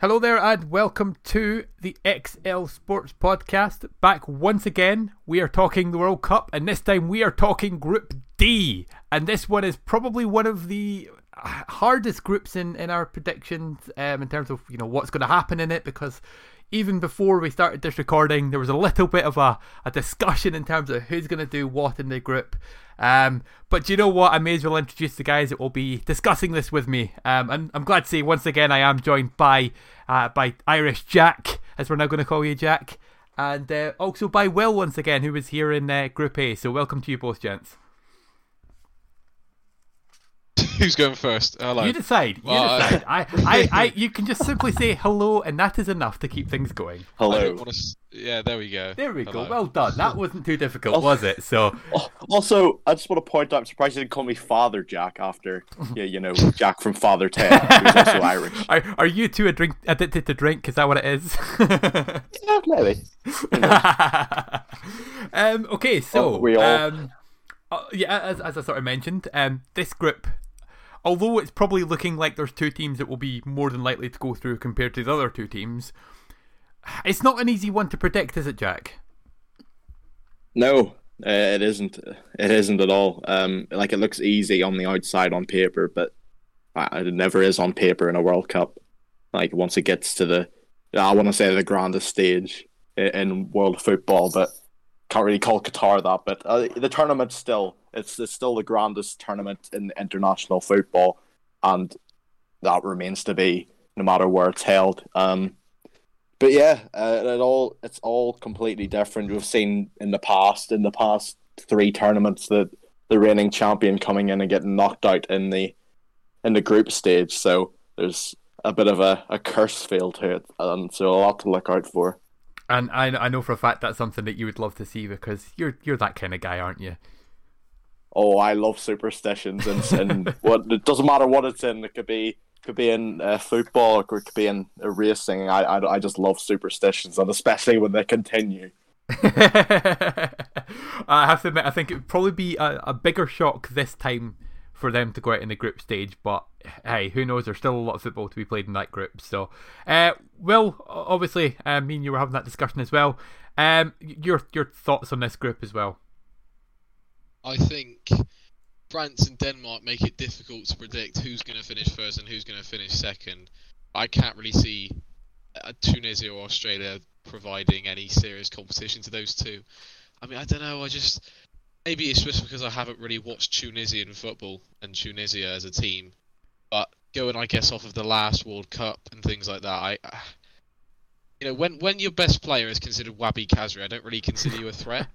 Hello there, and welcome to the XL Sports Podcast. Back once again, we are talking the World Cup, and this time we are talking Group D. And this one is probably one of the hardest groups in, in our predictions um, in terms of you know what's going to happen in it because even before we started this recording, there was a little bit of a, a discussion in terms of who's going to do what in the group. Um, but you know what? I may as well introduce the guys that will be discussing this with me. Um, and I'm glad to say once again I am joined by uh, by Irish Jack, as we're now going to call you Jack, and uh, also by Will once again, who was here in uh, Group A. So welcome to you both, gents. Who's going first? Hello. You decide. You well, decide. I, I, I, you can just simply say hello, and that is enough to keep things going. Hello. To, yeah, there we go. There we hello. go. Well done. That wasn't too difficult, was it? So. Also, I just want to point out, I'm surprised you didn't call me Father Jack after, yeah, you know, Jack from Father Ted, who's also Irish. Are, are you two a drink addicted to drink? Is that what it is? yeah, maybe. um. Okay. So. Oh, we all. Um, uh, yeah, as, as I sort of mentioned, um, this group although it's probably looking like there's two teams that will be more than likely to go through compared to the other two teams, it's not an easy one to predict, is it, Jack? No, uh, it isn't. It isn't at all. Um, like it looks easy on the outside on paper, but uh, it never is on paper in a World Cup. Like once it gets to the, I want to say the grandest stage in world football, but can't really call Qatar that. But uh, the tournament still it's, it's still the grandest tournament in international football, and that remains to be no matter where it's held. Um, but yeah, uh, it all it's all completely different. We've seen in the past, in the past three tournaments, that the reigning champion coming in and getting knocked out in the in the group stage. So there's a bit of a, a curse feel to it, and so a lot to look out for. And I I know for a fact that's something that you would love to see because you're you're that kind of guy, aren't you? oh, I love superstitions, and, and what it doesn't matter what it's in. It could be could be in uh, football, or it could be in uh, racing. I, I I just love superstitions, and especially when they continue. I have to admit, I think it would probably be a, a bigger shock this time for them to go out in the group stage. But hey, who knows? There's still a lot of football to be played in that group. So, uh, Will, obviously, uh, me and you were having that discussion as well. Um, your your thoughts on this group as well? I think France and Denmark make it difficult to predict who's going to finish first and who's going to finish second. I can't really see Tunisia or Australia providing any serious competition to those two. I mean, I don't know. I just maybe it's just because I haven't really watched Tunisian football and Tunisia as a team. But going, I guess, off of the last World Cup and things like that, I uh, you know, when when your best player is considered Wahbi Khazri, I don't really consider you a threat.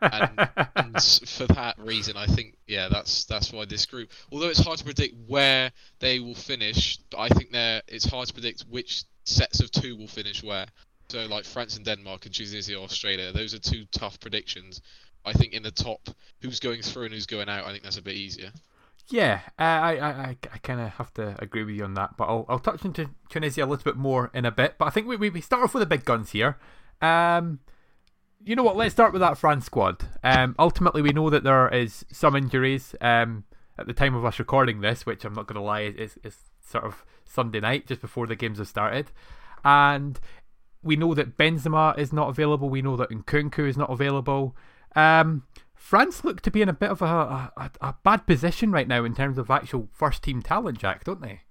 and, and, for that reason, I think yeah, that's that's why this group. Although it's hard to predict where they will finish, I think they're it's hard to predict which sets of two will finish where. So like France and Denmark and Tunisia, or Australia, those are two tough predictions. I think in the top, who's going through and who's going out, I think that's a bit easier. Yeah, uh, I I, I, kind of have to agree with you on that, but I'll, I'll touch into Tunisia a little bit more in a bit. But I think we, we, start off with the big guns here. Um, you know what? Let's start with that France squad. Um, ultimately, we know that there is some injuries um, at the time of us recording this, which I'm not going to lie is, is sort of Sunday night, just before the games have started. And we know that Benzema is not available. We know that Nkunku is not available. Um, France look to be in a bit of a, a, a bad position right now in terms of actual first team talent, Jack, don't they?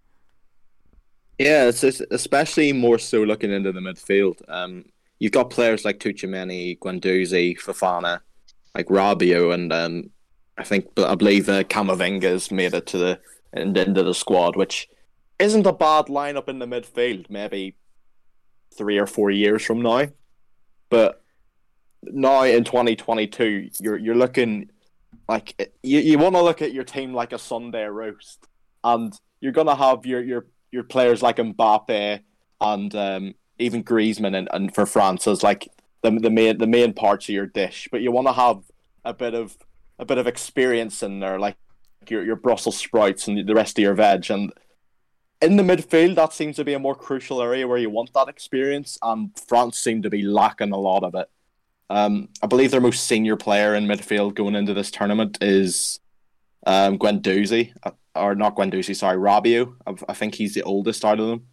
Yeah, it's, especially more so looking into the midfield. Um, you've got players like Tchouameni, Guendouzi, Fofana, like Rabiot, and um, I think I believe uh, Camavinga's made it to the into the squad, which isn't a bad lineup in the midfield. Maybe three or four years from now, but now in 2022, you're you're looking like you, you want to look at your team like a Sunday roast, and you're gonna have your your your players like Mbappe and um, even Griezmann and, and for France as like the the main the main parts of your dish, but you want to have a bit of a bit of experience in there, like your your Brussels sprouts and the rest of your veg. And in the midfield, that seems to be a more crucial area where you want that experience, and France seem to be lacking a lot of it. Um, I believe their most senior player in midfield going into this tournament is um, Guendouzi, uh, or not Guendouzi, sorry, Rabiot. I, I think he's the oldest out of them.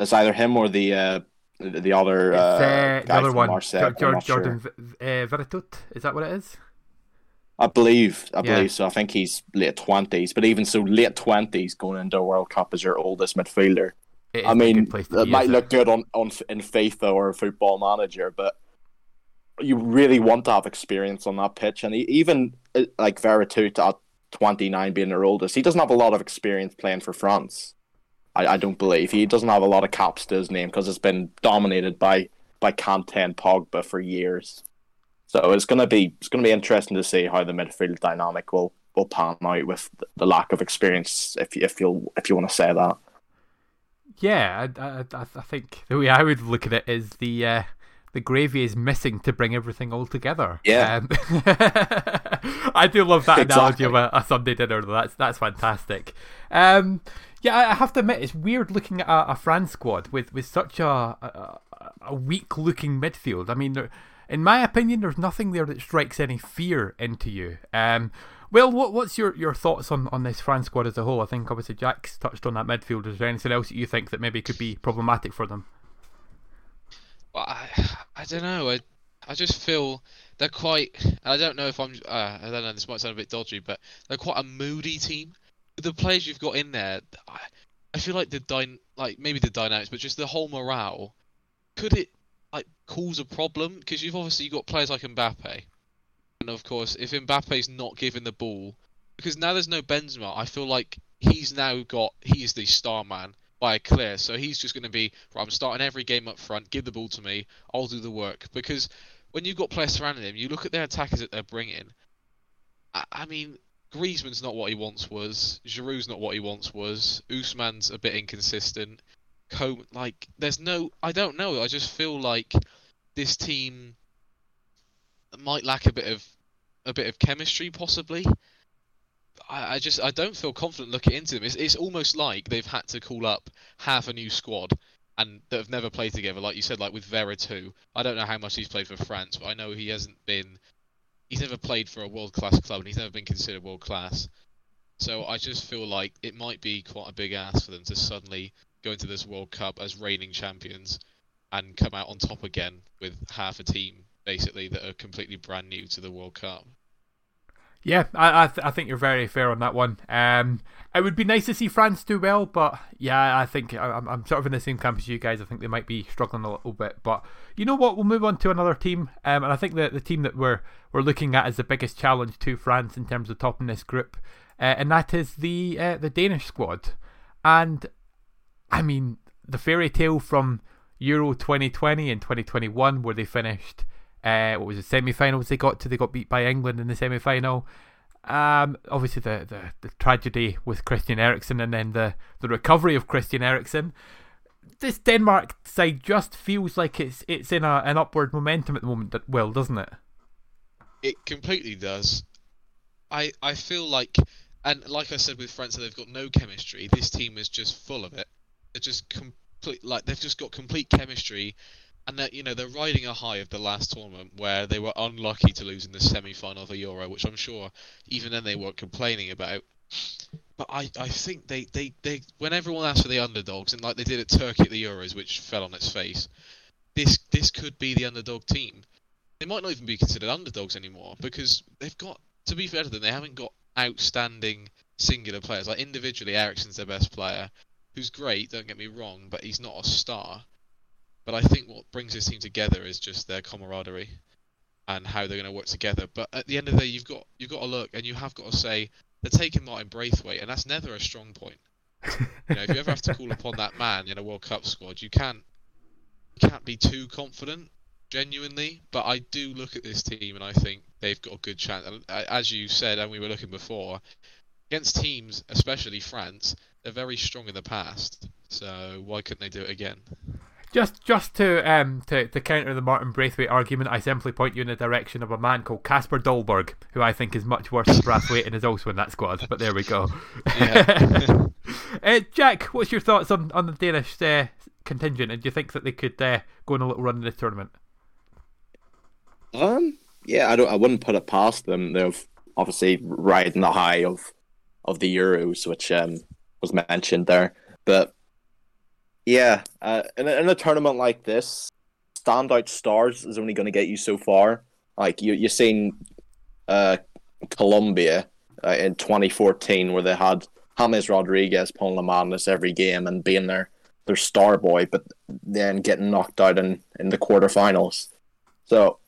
it's either him or the uh, the other uh, uh, the other one, Marseille. Jor- I'm Jor- not Jordan sure. V- uh, Veretout. Is that what it is? I believe, I Yeah. believe so. I think he's late twenties, but even so, late twenties going into a World Cup as your oldest midfielder. I mean, good place to it might look good on, on in FIFA or a Football Manager, but you really want to have experience on that pitch. And he, even uh, like Veretout at twenty nine being their oldest, he doesn't have a lot of experience playing for France. I, I don't believe he doesn't have a lot of caps to his name because it's been dominated by by Kante and Pogba for years. So it's gonna be it's gonna be interesting to see how the midfield dynamic will will pan out with the- lack of experience, if if you if you want to say that. Yeah, I, I, I I think the way I would look at it is the uh, the gravy is missing to bring everything all together. Yeah. Um, I do love that analogy Exactly. of a, a Sunday dinner. That's that's fantastic. Um, yeah, I I have to admit it's weird looking at a, a France squad with, with such a, a a weak looking midfield. I mean, there- in my opinion, there's nothing there that strikes any fear into you. Um, well, what what's your, your thoughts on, on this France squad as a whole? I think obviously Jack's touched on that midfield. Is there anything else that you think that maybe could be problematic for them? I, I don't know. I, I just feel they're quite. I don't know if I'm. Uh, I don't know. This might sound a bit dodgy, but they're quite a moody team. The players you've got in there, I, I feel like the dyn, like maybe the dynamics, but just the whole morale. Could it like cause a problem? Because you've obviously got players like Mbappe, and of course, if Mbappe's not given the ball, because now there's no Benzema, I feel like he's now got he's the star man by clear. So he's just going to be right. I'm starting every game up front. Give the ball to me. I'll do the work. Because when you've got players surrounding him, you look at their attackers that they're bringing. I, I mean, Griezmann's not what he once was. Giroud's not what he once was. Ousmane's a bit inconsistent. Like, there's no. I don't know. I just feel like this team might lack a bit of a bit of chemistry, possibly. I, just I don't feel confident looking into them. It's, it's almost like they've had to call up half a new squad and that have never played together. Like you said, like with Veretout. I don't know how much he's played for France, but I know he hasn't been. He's never played for a world class club, and he's never been considered world class. So I just feel like it might be quite a big ask for them to suddenly go into this World Cup as reigning champions and come out on top again with half a team basically that are completely brand new to the World Cup. Yeah, I I, th- I think you're very fair on that one. Um, it would be nice to see France do well, but yeah, I think I'm, I'm sort of in the same camp as you guys. I think they might be struggling a little bit, but you know what? We'll move on to another team, um, and I think that the team that we're we're looking at as the biggest challenge to France in terms of topping this group, uh, and that is the uh, the Danish squad. And I mean, the fairy tale from Euro 2020 and 2021, where they finished, uh, what was it, semi-finals they got to? They got beat by England in the semi-final. Um, obviously the, the, the tragedy with Christian Eriksen and then the, the recovery of Christian Eriksen. This Denmark side just feels like it's it's in a, an upward momentum at the moment. That Will doesn't it? It completely does. I I feel like, and like I said with France, they've got no chemistry. This team is just full of it. They're just complete, like they've just got complete chemistry, and that you know they're riding a high of the last tournament where they were unlucky to lose in the semi-final of a Euro, which I'm sure even then they weren't complaining about. But I, I think they, they, they when everyone asked for the underdogs and like they did at Turkey at the Euros, which fell on its face, this this could be the underdog team they might not even be considered underdogs anymore because they've got to be fair to them, they haven't got outstanding singular players. Like individually, Eriksen's their best player, who's great. Don't get me wrong, but he's not a star. But I think what brings this team together is just their camaraderie and how they're going to work together. But at the end of the day, you've got you've got to look and you have got to say they're taking Martin Braithwaite, and that's never a strong point. You know, if you ever have to call upon that man in a World Cup squad, you can't you can't be too confident genuinely, but I do look at this team and I think they've got a good chance. Uh, as you said, and we were looking before, against teams, especially France, they're very strong in the past. So why couldn't they do it again? Just just to um to, to counter the Martin Braithwaite argument, I simply point you in the direction of a man called Kasper Dolberg, who I think is much worse than Braithwaite and is also in that squad. But there we go. Yeah. uh, Jack, what's your thoughts on, on the Danish uh, contingent, and do you think that they could uh, go on a little run in the tournament? Um, yeah, I don't. I wouldn't put it past them. They've obviously riding the high of of the Euros, which um was mentioned there. But Yeah, uh, in, a, in a tournament like this, standout stars is only going to get you so far. Like you, you've seen uh, Colombia uh, in 2014, where they had James Rodriguez pulling the madness every game and being their their star boy, but then getting knocked out in, in the quarterfinals. So,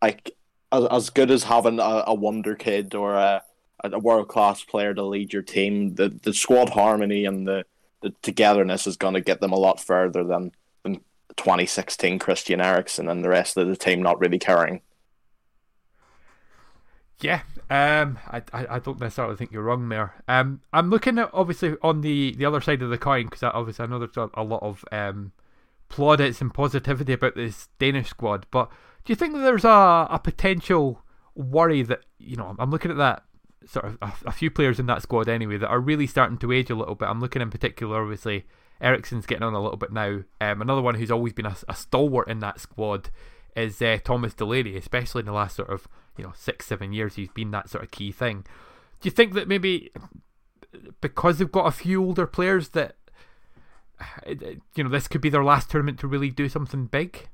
like as, as good as having a, a wonder kid or a, a world class player to lead your team, the, the squad harmony and the, the togetherness is going to get them a lot further than, than 2016 Christian Eriksen and the rest of the team not really caring. Yeah, um, I, I, don't necessarily think you're wrong there. Um, I'm looking at obviously on the, the other side of the coin because obviously I know there's a, a lot of um, plaudits and positivity about this Danish squad, but do you think that there's a, a potential worry that you know I'm looking at that sort of a, a, few players in that squad anyway that are really starting to age a little bit. I'm looking in particular, obviously Eriksen's getting on a little bit now. Um, another one who's always been a, a stalwart in that squad is uh, Thomas Delaney, especially in the last sort of you know six seven years. He's been that sort of key thing. Do you think that maybe because they've got a few older players that you know this could be their last tournament to really do something big?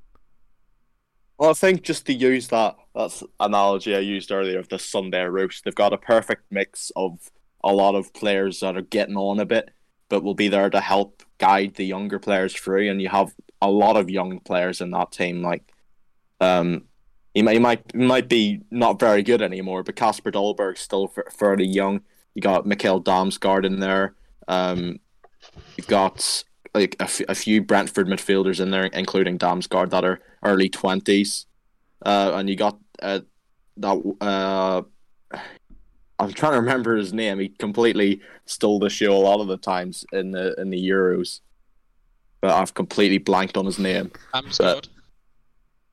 Well, I think just to use that that's analogy I used earlier of the Sunday roast, they've got a perfect mix of a lot of players that are getting on a bit, but will be there to help guide the younger players through. And you have a lot of young players in that team. Like, um, he might he might he might be not very good anymore, but Kasper Dolberg's still fairly young. You got Mikkel Damsgaard in there. Um, you've got like a, f- a few Brentford midfielders in there, including Damsgaard, that are early twenties, uh, and you got uh, that. Uh, I'm trying to remember his name. He completely stole the show a lot of the times in the in the Euros, but I've completely blanked on his name. Damsgaard.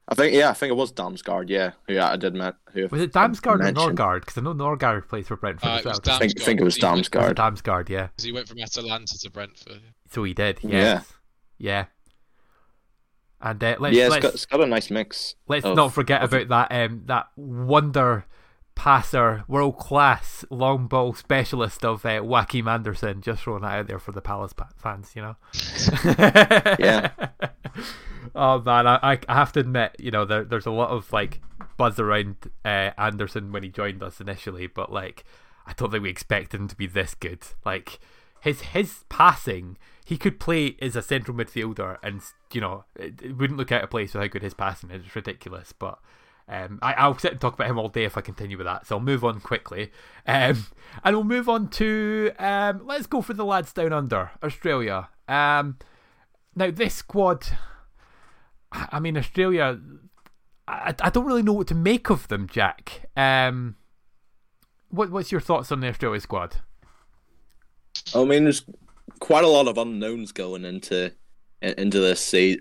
I think yeah, I think it was Damsgaard. Yeah, yeah, I did met. Who was it Damsgaard or Norgaard? Because I know Norgaard plays for Brentford uh, as well. I think, think, it was Damsgaard. Damsgaard, yeah. Because he went from Atalanta to Brentford. So he did. Yes. Yeah. Yeah. And uh, let's, yeah, it's, let's, got, it's got a nice mix. Let's of, not forget about that um, that wonder passer, world class long ball specialist of uh, Joachim Andersen. Just throwing that out there for the Palace fans, you know. yeah. oh man, I I have to admit, you know, there, there's a lot of like buzz around uh, Andersen when he joined us initially, but like I don't think we expected him to be this good. Like his his passing he could play as a central midfielder, and you know it, it wouldn't look out of place with how good his passing is. It's ridiculous, but. Um, I, will sit and talk about him all day if I continue with that, so I'll move on quickly. Um, and we'll move on to um, let's go for the lads down under Australia. Um, now this squad, I mean Australia, I, I don't really know what to make of them, Jack. Um, what what's your thoughts on the Australia squad? I mean, there's quite a lot of unknowns going into into this uh,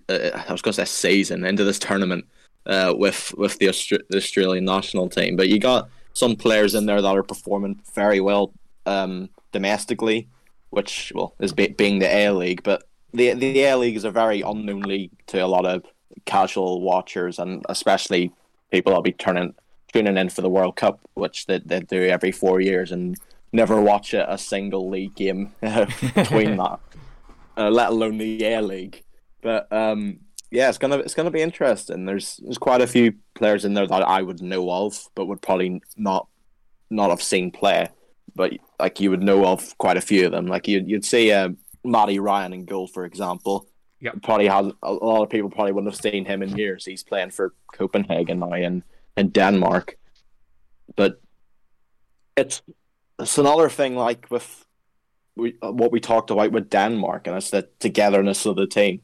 I was going to say season into this tournament uh, with with the, Austra- the, Australian national team. But you got some players in there that are performing very well um, domestically, which well is be- being the A League. But the the A League is a very unknown league to a lot of casual watchers and especially people that'll be turning tuning in for the World Cup, which they, they do every four years and never watch a, a single league game between that, uh, let alone the A League. But um, yeah, it's gonna it's gonna be interesting. There's there's quite a few players in there that I would know of, but would probably not not have seen play. But like you would know of quite a few of them. Like you'd you'd see uh, Matty Ryan in goal, for example. Yeah, probably has a lot of people probably wouldn't have seen him in years. He's playing for Copenhagen now in in Denmark, but it's it's another thing like with we, what we talked about with Denmark, and it's the togetherness of the team.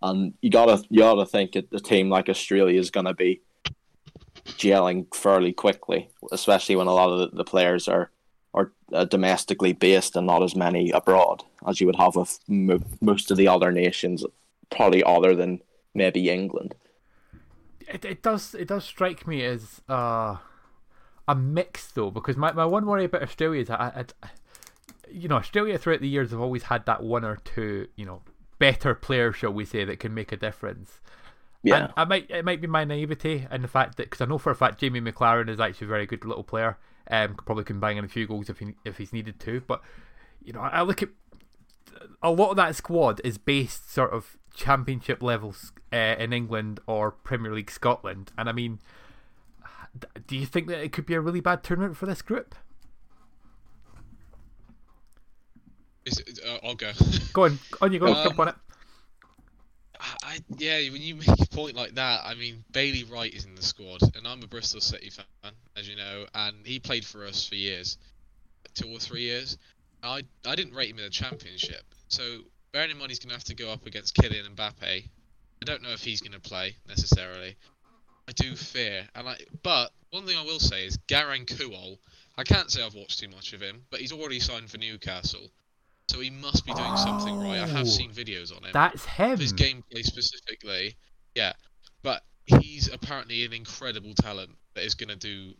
And you gotta you gotta think that the team like Australia is gonna be gelling fairly quickly, especially when a lot of the, players are are uh, domestically based and not as many abroad as you would have with mo- most of the other nations, probably other than maybe England. It, it does it does strike me as uh a mix though, because my, my one worry about Australia is I, I, you know, Australia throughout the years have always had that one or two, you know, better players, shall we say, that can make a difference. Yeah, and I might it might be my naivety and the fact that because I know for a fact Jamie Maclaren is actually a very good little player. Um, probably can bang in a few goals if he if he's needed to. But you know, I, I look at a lot of that squad is based sort of championship levels uh, in England or Premier League Scotland, and I mean, do you think that it could be a really bad tournament for this group? Is it, uh, I'll go. Go on, on you go, Um, jump on it. I, yeah, when you make a point like that, I mean, Bailey Wright is in the squad, and I'm a Bristol City fan, as you know, and he played for us for years, two or three years. I I didn't rate him in the championship, so bearing in mind he's going to have to go up against Kylian Mbappe, I don't know if he's going to play necessarily. I do fear, and I but one thing I will say is Garan Kuol. I can't say I've watched too much of him, but he's already signed for Newcastle, so he must be doing something right. I Oh. have seen videos on him That's him. his gameplay specifically, yeah. But he's apparently an incredible talent that is going to do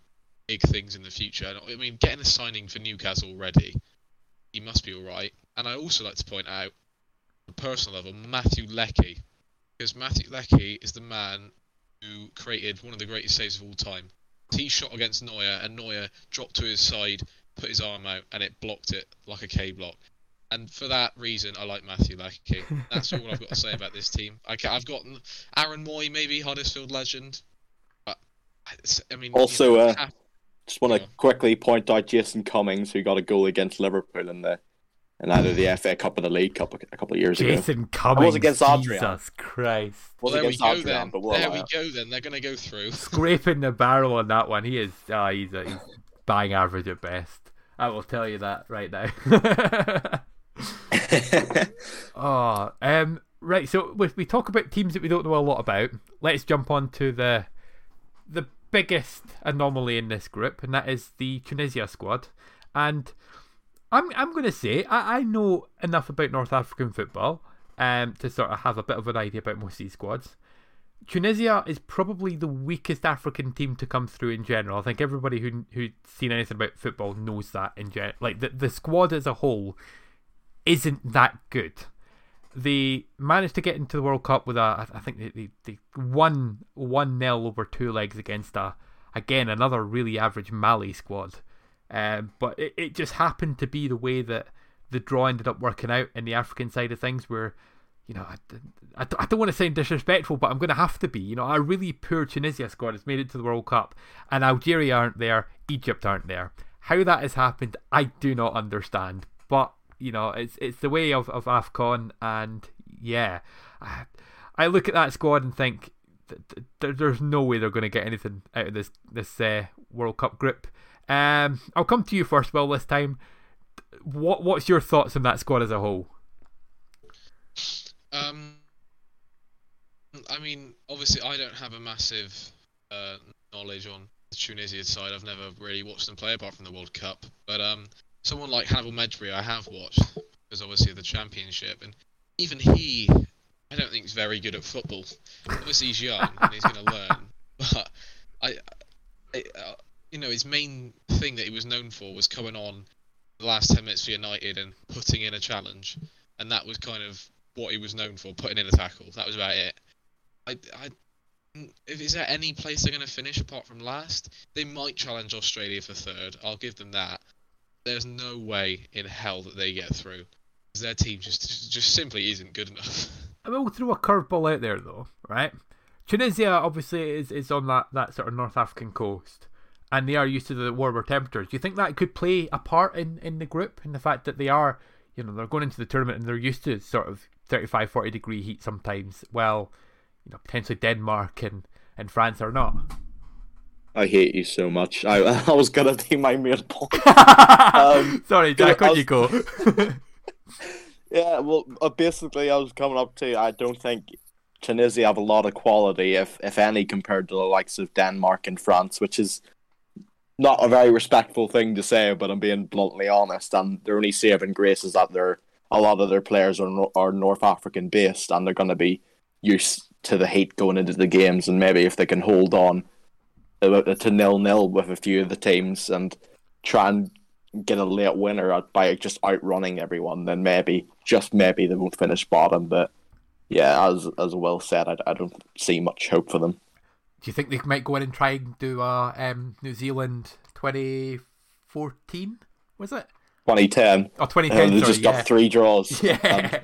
big things in the future. I mean, getting a signing for Newcastle already, he must be all right. And I also like to point out, on a personal level, Matthew Leckie, because Matthew Leckie is the man who created one of the greatest saves of all time. He shot against Neuer, and Neuer dropped to his side, put his arm out, and it blocked it like a K block. And for that reason, I like Matthew Leckie. That's all I've got to say about this team. I have got Aaron Mooy, maybe Huddersfield legend, but I- I mean, you Also, know, uh, Just want to Yeah. quickly point out Jason Cummings, who got a goal against Liverpool in the in either the FA Cup or the League Cup a, a couple of years ago. Jason Cummings. against Adrian. Jesus Christ. Was there we against go Adrian, then. but we'll There we it. go then. They're going to go through. Scraping the barrel on that one. He is. Uh, he's, a, he's bang average at best. I will tell you that right now. Oh, um, right. So we, we talk about teams that we don't know a lot about. Let's jump on to the the biggest anomaly in this group, and that is the Tunisia squad. And I'm I'm going to say I, I know enough about North African football um, to sort of have a bit of an idea about most of these squads. Tunisia is probably the weakest African team to come through in general. I think everybody who who's seen anything about football knows that in general. Like the the squad as a whole isn't that good. They managed to get into the World Cup with a, I think they, they, won one nil over two legs against a, again another really average Mali squad. Um, but it, it just happened to be the way that the draw ended up working out in the African side of things, where you know, I, I, I don't want to sound disrespectful, but I'm going to have to be. You know, a really poor Tunisia squad has made it to the World Cup, and Algeria aren't there, Egypt aren't there. How that has happened, I do not understand. But you know, it's it's the way of, of Afcon, and yeah, I, I look at that squad and think th- th- th- there's no way they're going to get anything out of this this uh, World Cup group. Um, I'll come to you first, Will. This time, what what's your thoughts on that squad as a whole? Um, I mean, obviously, I don't have a massive uh, knowledge on the Tunisia side. I've never really watched them play apart from the World Cup. But um, someone like Hannibal Mejbri, I have watched because obviously the Championship, and even he, I don't think is very good at football. Obviously, he's young and he's going to learn. But I, I you know, his main thing that he was known for was coming on the last ten minutes for United and putting in a challenge, and that was kind of what he was known for, putting in a tackle. That was about it. I, I, is there any place they're going to finish apart from last? They might challenge Australia for third. I'll give them that. There's no way in hell that they get through. Their team just just simply isn't good enough. I will throw a curveball out there though, right? Tunisia obviously is, is on that, that sort of North African coast, and they are used to the warmer temperatures. Do you think that could play a part in, in the group, in the fact that they are, you know, they're going into the tournament and they're used to sort of 35, 40 degree heat sometimes, well, you know, potentially Denmark and, and France are not? I hate you so much. I I was gonna do my main point. Um, Sorry, Jack, on was- you go. Yeah, well, uh, basically, I was coming up to. I don't think Tunisia have a lot of quality, if if any, compared to the likes of Denmark and France, which is not a very respectful thing to say, but I'm being bluntly honest. And their only saving grace is that they're a lot of their players are are North African based, and they're going to be used to the heat going into the games. And maybe if they can hold on to nil nil with a few of the teams and try and get a late winner by just outrunning everyone, then maybe, just maybe, they won't finish bottom. But yeah, as as Will said, I, I don't see much hope for them. Do you think they might go in and try and do a um, New Zealand 2014? Was it? 2010. Oh, Uh, 2010, they sorry, just yeah. got three draws. Yeah.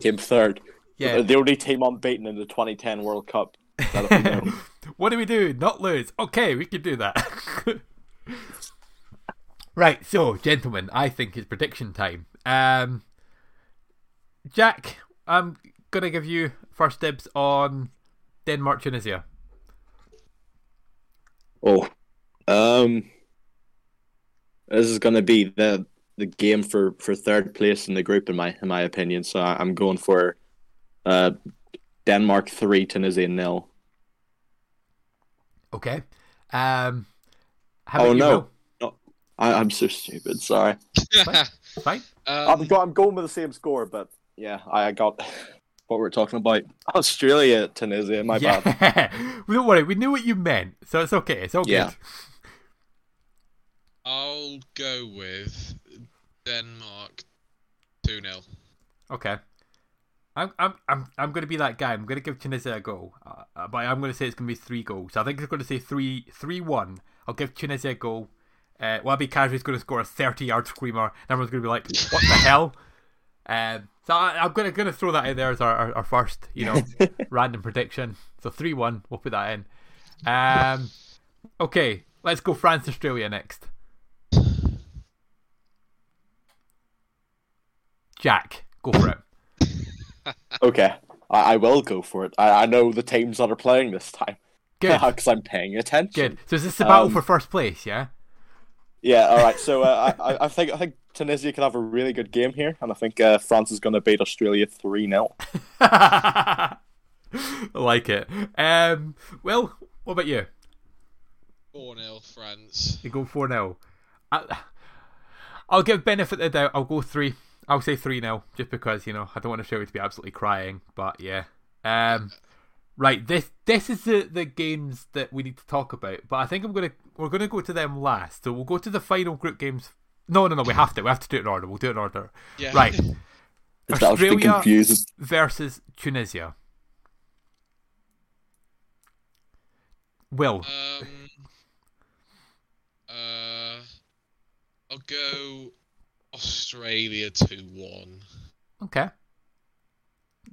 came third. Yeah. The only team unbeaten in the 2010 World Cup. That'll be known. what do we do? Not lose. Okay, we can do that. right, so gentlemen, I think it's prediction time. Um, Jack, I'm gonna give you first dibs on Denmark Tunisia. Oh, um, this is going to be the the game for, for third place in the group in my in my opinion. So I, I'm going for uh, Denmark three, Tunisia nil. Okay. Um, how Oh no, no, I, I'm so stupid. Sorry, Fine. I'm, um, go, I'm going with the same score, but yeah, I got what we're talking about. Australia, Tunisia. My bad. yeah. well, don't worry. We knew what you meant, so it's okay. It's all Yeah. good. I'll go with Denmark 2 0. Okay. I'm I'm I'm I'm going to be that guy. I'm going to give Tunisia a goal, uh, uh, but I'm going to say it's going to be three goals. I think it's going to say three three one. I'll give Tunisia a goal. Uh, Wahbi Khazri's going to score a 30 yard screamer. And everyone's going to be like, "What the hell?" Um, so I, I'm going to going to throw that in there as our, our, our first, you know, random prediction. So three one. We'll put that in. Um, okay, let's go France Australia next. Jack, go for it. Okay, I, I will go for it. I, I know the teams that are playing this time Good. because I'm paying attention. Good. So is this the battle Um, for first place? Yeah. Yeah, all right. So uh, I, I- I think I think Tunisia can have a really good game here, and I think uh, France is going to beat Australia three 0 like it. Um. Well, what about you? 4 0 France. You go four 0 I'll give benefit of the doubt. I'll go three. I'll say three 0 just because you know I don't want Australia to be absolutely crying. But yeah. Um. Right. This this is the the games that we need to talk about. But I think I'm gonna we're gonna go to them last. So we'll go to the final group games. No, no, no. We have to. We have to do it in order. We'll do it in order. Yeah. Right. That was the Australia versus Tunisia. Will. Um, uh, I'll go Australia 2 1. Okay.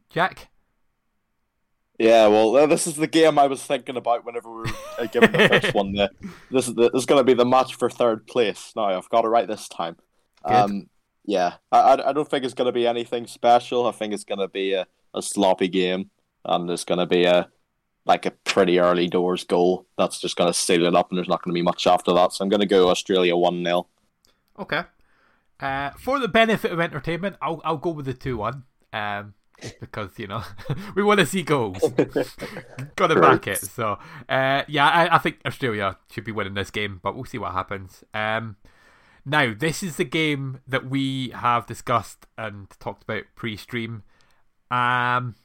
Jack. Yeah, well, uh, this is the game I was thinking about whenever we were uh, giving the first one. There, this is the, this is going to be the match for third place. Now I've got it right this time. Um, yeah, I, I don't think it's going to be anything special. I think it's going to be a, a sloppy game, and it's going to be a like a pretty early doors goal. That's just going to seal it up, and there's not going to be much after that. So I'm going to go Australia one 0 Okay. Uh, for the benefit of entertainment, I'll I'll go with the two one. Um, because you know we want to see goals. Got to back it. So uh, yeah, I, I think Australia should be winning this game, but we'll see what happens. Um, now this is the game that we have discussed and talked about pre-stream. Um,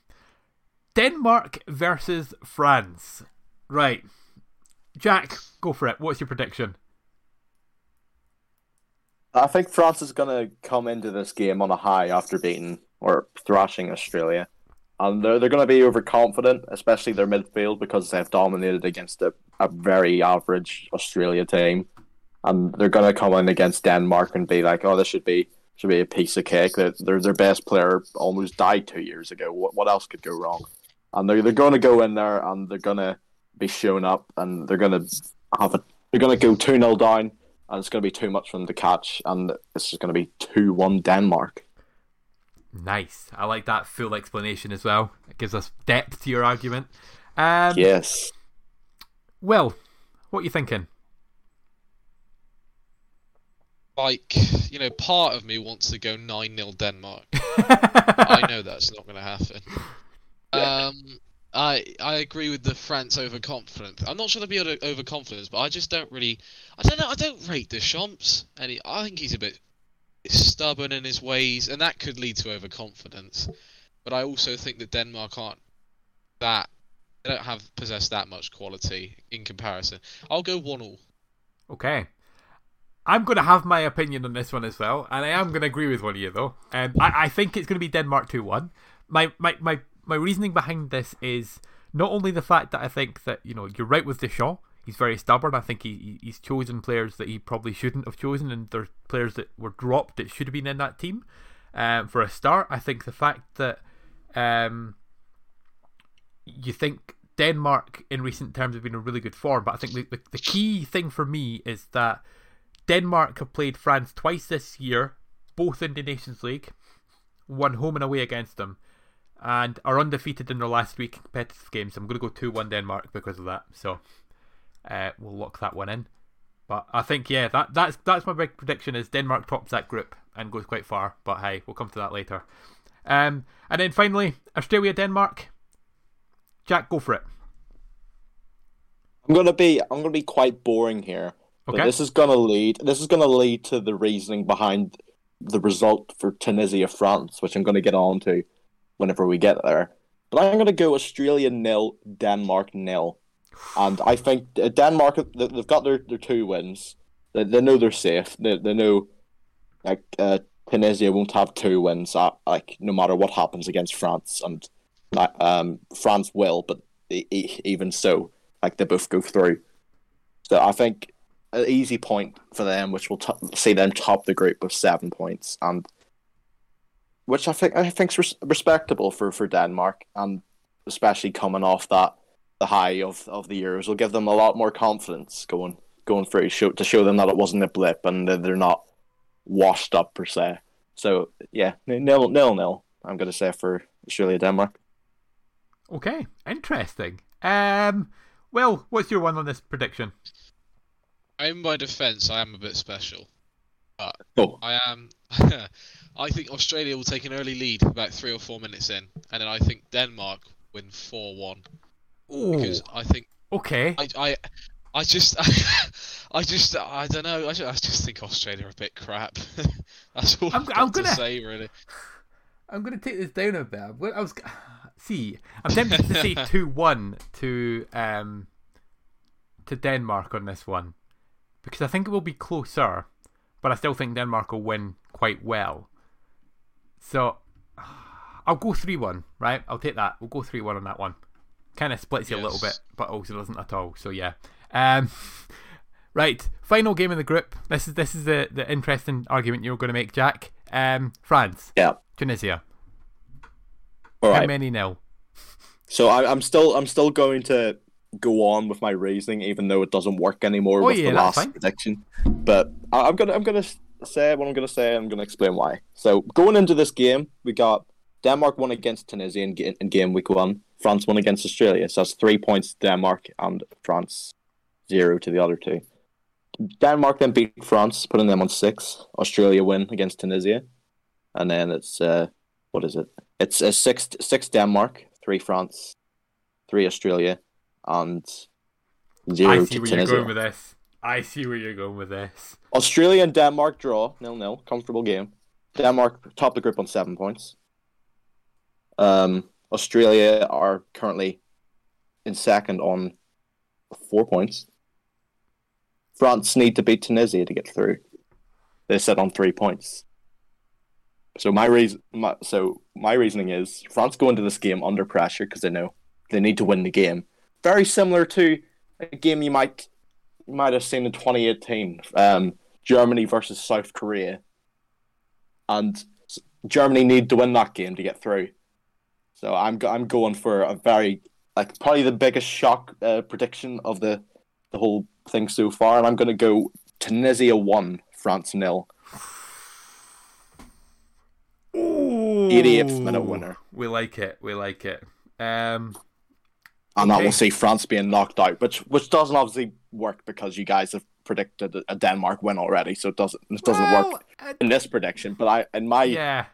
Denmark versus France. Right, Jack, go for it. What's your prediction? I think France is going to come into this game on a high after beating or thrashing Australia. And they're, they're going to be overconfident, especially their midfield, because they've dominated against a, a very average Australia team. And they're going to come in against Denmark and be like, oh, this should be should be a piece of cake. That their their best player almost died two years ago. What what else could go wrong? And they're they're going to go in there and they're going to be shown up and they're going to have a they're going to go two 0 down and it's going to be too much for them to catch, and it's just going to be two one Denmark. Nice. I like that full explanation as well. It gives us depth to your argument. Um, Yes. Well, what are you thinking? Like, you know, part of me wants to go 9 0 Denmark. I know that's not going to happen. Um, I I agree with the France overconfident. I'm not sure they'll be able to overconfidence, but I just don't really. I don't know. I don't rate Deschamps, and he, I think he's a bit stubborn in his ways, and that could lead to overconfidence. But I also think that Denmark aren't that. They don't have possess that much quality in comparison. I'll go one all. Okay. I'm going to have my opinion on this one as well, and I am going to agree with one of you though. Um, I, I think it's going to be Denmark two one. My, my my my reasoning behind this is not only the fact that I think that you know you're right with Deschamps. He's very stubborn. I think he he's chosen players that he probably shouldn't have chosen, and there's players that were dropped that should have been in that team. Um, for a start, I think the fact that um, you think Denmark in recent terms have been in really good form, but I think the, the, the key thing for me is that Denmark have played France twice this year, both in the Nations League, won home and away against them, and are undefeated in their last three competitive games. I'm going to go 2 1 Denmark because of that. So uh, we'll lock that one in. But I think, yeah, that that's that's my big prediction is Denmark tops that group and goes quite far. But hey, we'll come to that later. Um, and then finally, Australia Denmark. Jack, go for it. I'm gonna be I'm gonna be quite boring here. But this is gonna lead this is gonna lead to the reasoning behind the result for Tunisia France, which I'm gonna get on to whenever we get there. But I'm gonna go Australia nil, Denmark nil. And I think Denmark they- they've got their, their two wins. They, they know they're safe. They, they know like uh, Tunisia won't have two wins. Uh, like no matter what happens against France, and um, France will, but even so, like they both go through. So I think an easy point for them, which will t- see them top the group with seven points, and which I think I think's res- respectable for, for Denmark, and especially coming off that the high of, of the Euros will give them a lot more confidence going going through show, to show them that it wasn't a blip and that they're not washed up per se. So yeah, nil nil nil. I'm gonna say for Australia Denmark. Okay, interesting. Um, well, what's your one on this prediction? In my defence, I am a bit special. Oh, I am. I think Australia will take an early lead about three or four minutes in, and then I think Denmark win four one Oh, because I think okay. I I, I just I just I don't know I just, I just think Australia are a bit crap. That's all I'm- I'm to gonna- say really. I'm going to take this down a bit. I was see. I'm tempted to say two one to um to Denmark on this one because I think it will be closer, but I still think Denmark will win quite well. So I'll go three one. Right, I'll take that. We'll go three one on that one. Kind of splits you a little bit, but also doesn't at all. So yeah. Um, right, final game in the group. This is this is the the interesting argument you're going to make, Jack. Um, France, yeah. Tunisia. All How right. many nil? So I, I'm still I'm still going to go on with my reasoning, even though it doesn't work anymore Oh, with yeah, the last fine. prediction. But I, I'm gonna I'm gonna say what I'm gonna say. I'm gonna explain why. So going into this game, we got Denmark won against Tunisia in, in game week one. France won against Australia. So that's three points to Denmark and France zero to the other two. Denmark then beat France, putting them on six. Australia win against Tunisia, and then it's uh, what is it? It's a six six Denmark, three France, three Australia, and zero I to see where Tunisia. you're going with this. I see where you're going with this. Australia and Denmark draw nil nil, comfortable game. Denmark top the group on seven points. Um, Australia are currently in second on four points. France need to beat Tunisia to get through. They sit on three points. So my reason, my, so my reasoning is France go into this game under pressure because they know they need to win the game. Very similar to a game you might you might have seen in 2018, um, Germany versus South Korea, and Germany need to win that game to get through. So I'm go- I'm going for a very like probably the biggest shock uh, prediction of the the whole thing so far, and I'm going to go Tunisia one, France nil. 88th minute winner. We like it. We like it. Um, and that will see France being knocked out, which which doesn't obviously work because you guys have predicted a Denmark win already, so it doesn't it doesn't well, work uh, in this prediction. But I in my yeah.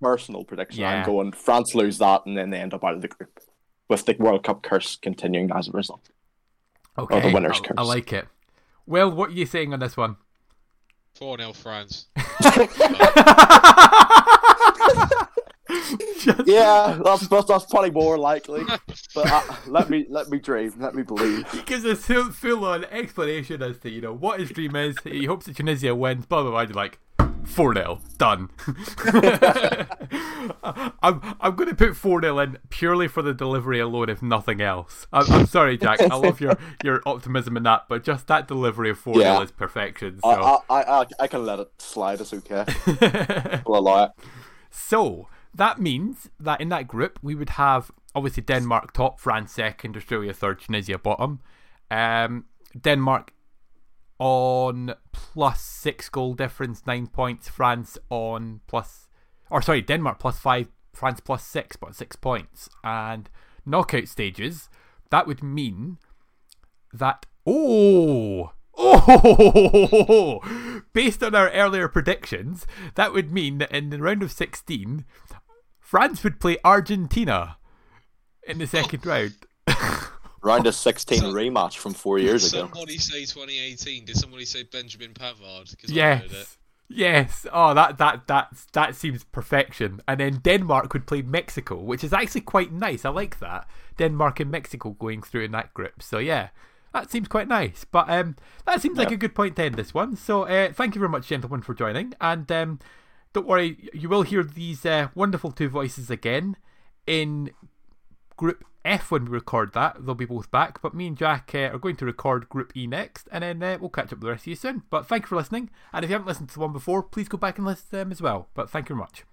Personal prediction, Yeah. I'm going France lose that and then they end up out of the group, with the World Cup curse continuing as a result. Okay. the winner's I, curse. I like it. Well, what are you saying on this one? Four 0 France. Just- Yeah, that's that's, that's probably more likely. But uh, let me let me dream, let me believe. He gives a full, full on explanation as to, you know, what his dream is. He hopes that Tunisia wins, blah, blah, blah. You're like, 4 0, done. I'm I'm going to put four 0 in purely for the delivery alone, if nothing else. I'm, I'm sorry, Jack. I love your, your optimism in that, but just that delivery of four 0 Yeah. is perfection. So. I, I, I, I can let it slide. It's okay. Allow it. So that means that in that group we would have obviously Denmark top, France second, Australia third, Tunisia bottom. Um, Denmark on plus six goal difference, nine points. France on plus, or sorry, Denmark plus five, France plus six, but six points. And knockout stages, that would mean that oh oh based on our earlier predictions that would mean that in the round of 16 france would play argentina in the second round Round of 16 So- rematch from four years ago. Somebody say 2018. Did somebody say Benjamin Pavard? I yes. Yes. Oh that that that that seems perfection. And then denmark would play mexico which is actually quite nice. I like that. Denmark and mexico going through in that group. So yeah that seems quite nice. But um that seems like a good point to end this one. So uh, thank you very much gentlemen for joining. And um don't worry you will hear these uh, wonderful two voices again in Group F when we record that. They'll be both back. But me and Jack uh, are going to record Group E next, and then uh, we'll catch up with the rest of you soon. But thank you for listening. And if you haven't listened to the one before, please go back and listen to them as well. But thank you very much.